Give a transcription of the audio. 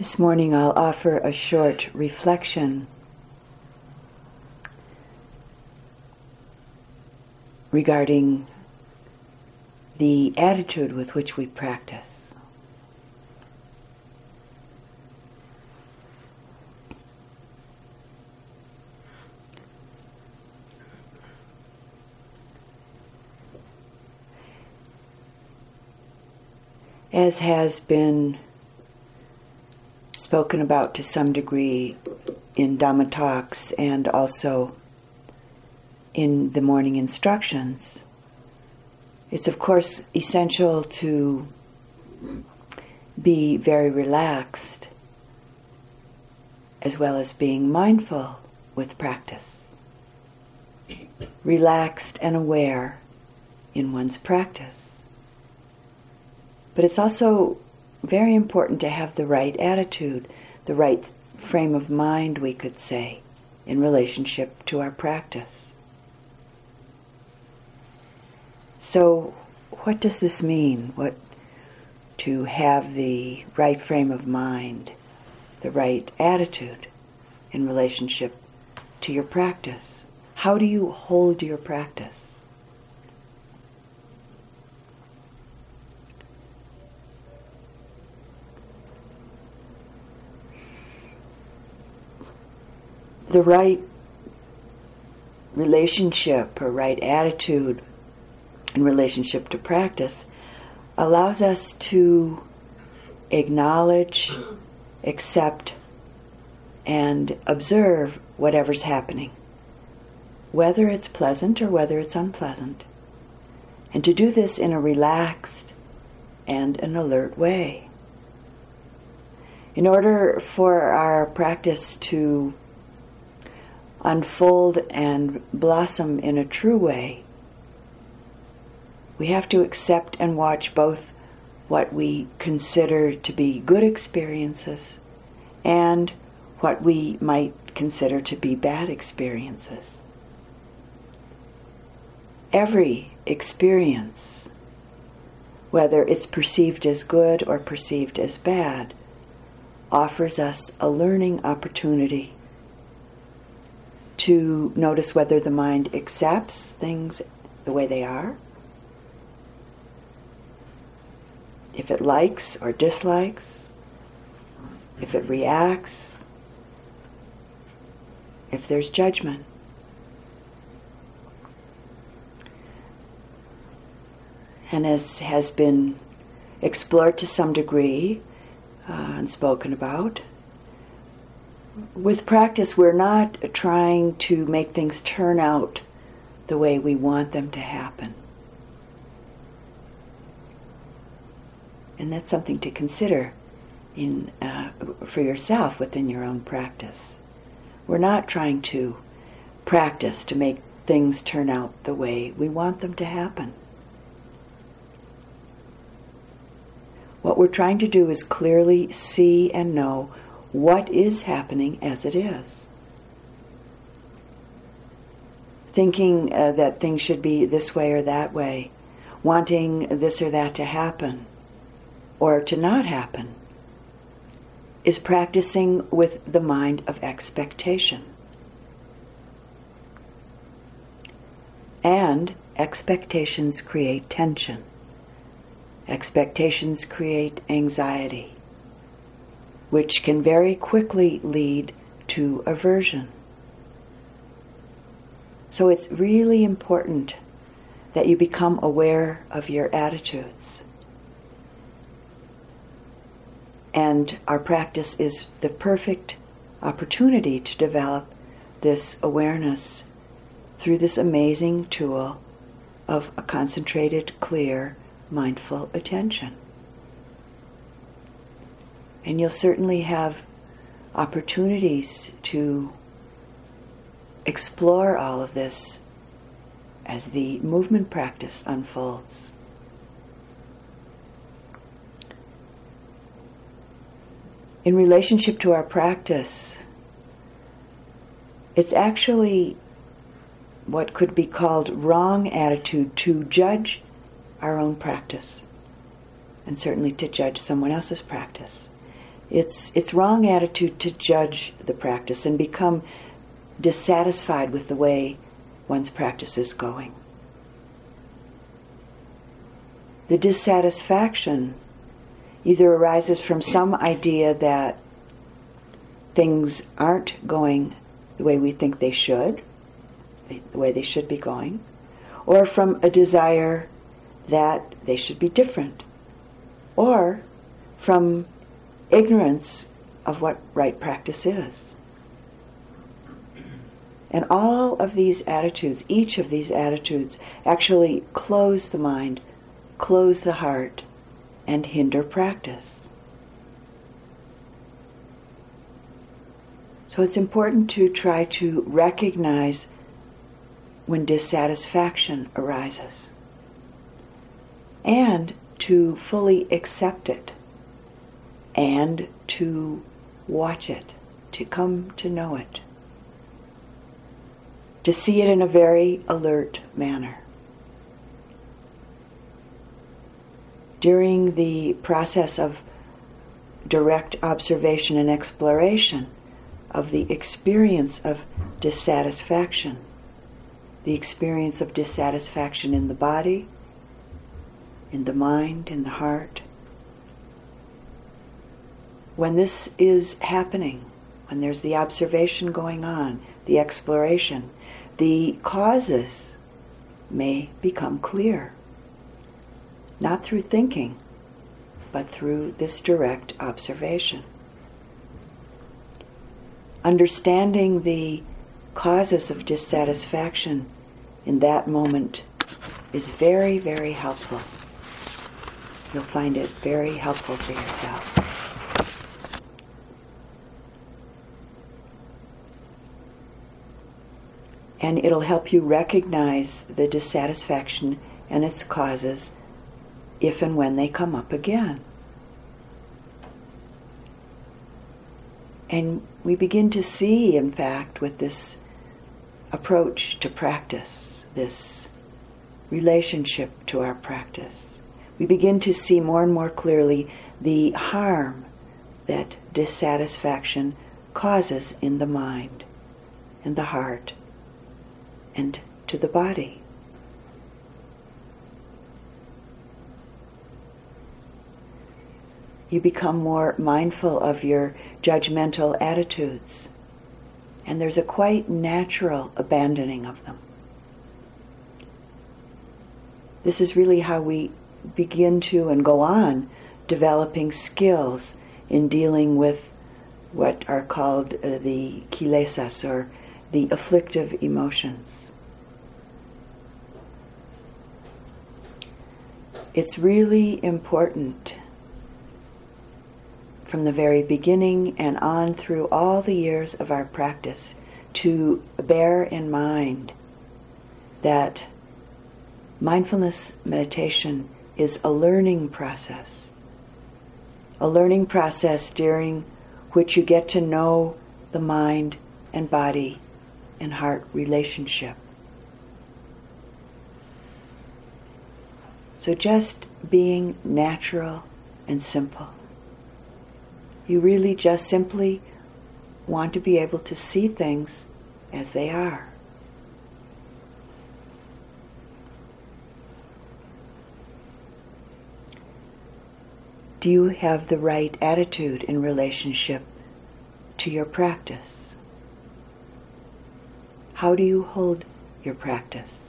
This morning I'll offer a short reflection regarding the attitude with which we practice. As has been spoken about to some degree in Dhamma talks and also in the morning instructions, it's of course essential to be very relaxed as well as being mindful with practice. Relaxed and aware in one's practice. But it's also very important to have the right attitude, the right frame of mind, we could say, in relationship to our practice. So, what does this mean? What to have the right frame of mind, the right attitude in relationship to your practice? How do you hold your practice? The right relationship or right attitude in relationship to practice allows us to acknowledge, accept, and observe whatever's happening, whether it's pleasant or whether it's unpleasant, and to do this in a relaxed and an alert way. In order for our practice to unfold and blossom in a true way, we have to accept and watch both what we consider to be good experiences and what we might consider to be bad experiences. Every experience, whether it's perceived as good or perceived as bad, offers us a learning opportunity to notice whether the mind accepts things the way they are, if it likes or dislikes, if it reacts, if there's judgment. And as has been explored to some degree uh, and spoken about, with practice, we're not trying to make things turn out the way we want them to happen. And that's something to consider in, uh, for yourself within your own practice. We're not trying to practice to make things turn out the way we want them to happen. What we're trying to do is clearly see and know what is happening as it is. Thinking uh, that things should be this way or that way, wanting this or that to happen or to not happen, is practicing with the mind of expectation. And expectations create tension. Expectations create anxiety which can very quickly lead to aversion. So it's really important that you become aware of your attitudes. And our practice is the perfect opportunity to develop this awareness through this amazing tool of a concentrated, clear, mindful attention. And you'll certainly have opportunities to explore all of this as the movement practice unfolds. In relationship to our practice, it's actually what could be called wrong attitude to judge our own practice, and certainly to judge someone else's practice it's it's wrong attitude to judge the practice and become dissatisfied with the way one's practice is going. The dissatisfaction either arises from some idea that things aren't going the way we think they should, the way they should be going, or from a desire that they should be different, or from ignorance of what right practice is. And all of these attitudes, each of these attitudes, actually close the mind, close the heart, and hinder practice. So it's important to try to recognize when dissatisfaction arises and to fully accept it and to watch it, to come to know it, to see it in a very alert manner. During the process of direct observation and exploration of the experience of dissatisfaction, the experience of dissatisfaction in the body, in the mind, in the heart, when this is happening, when there's the observation going on, the exploration, the causes may become clear. Not through thinking, but through this direct observation. Understanding the causes of dissatisfaction in that moment is very, very helpful. You'll find it very helpful for yourself. And it'll help you recognize the dissatisfaction and its causes if and when they come up again. And we begin to see, in fact, with this approach to practice, this relationship to our practice, we begin to see more and more clearly the harm that dissatisfaction causes in the mind and the heart and to the body. You become more mindful of your judgmental attitudes, and there's a quite natural abandoning of them. This is really how we begin to and go on developing skills in dealing with what are called uh, the kilesas or the afflictive emotions. It's really important from the very beginning and on through all the years of our practice to bear in mind that mindfulness meditation is a learning process. A learning process during which you get to know the mind and body and heart relationship. So just being natural and simple. You really just simply want to be able to see things as they are. Do you have the right attitude in relationship to your practice? How do you hold your practice?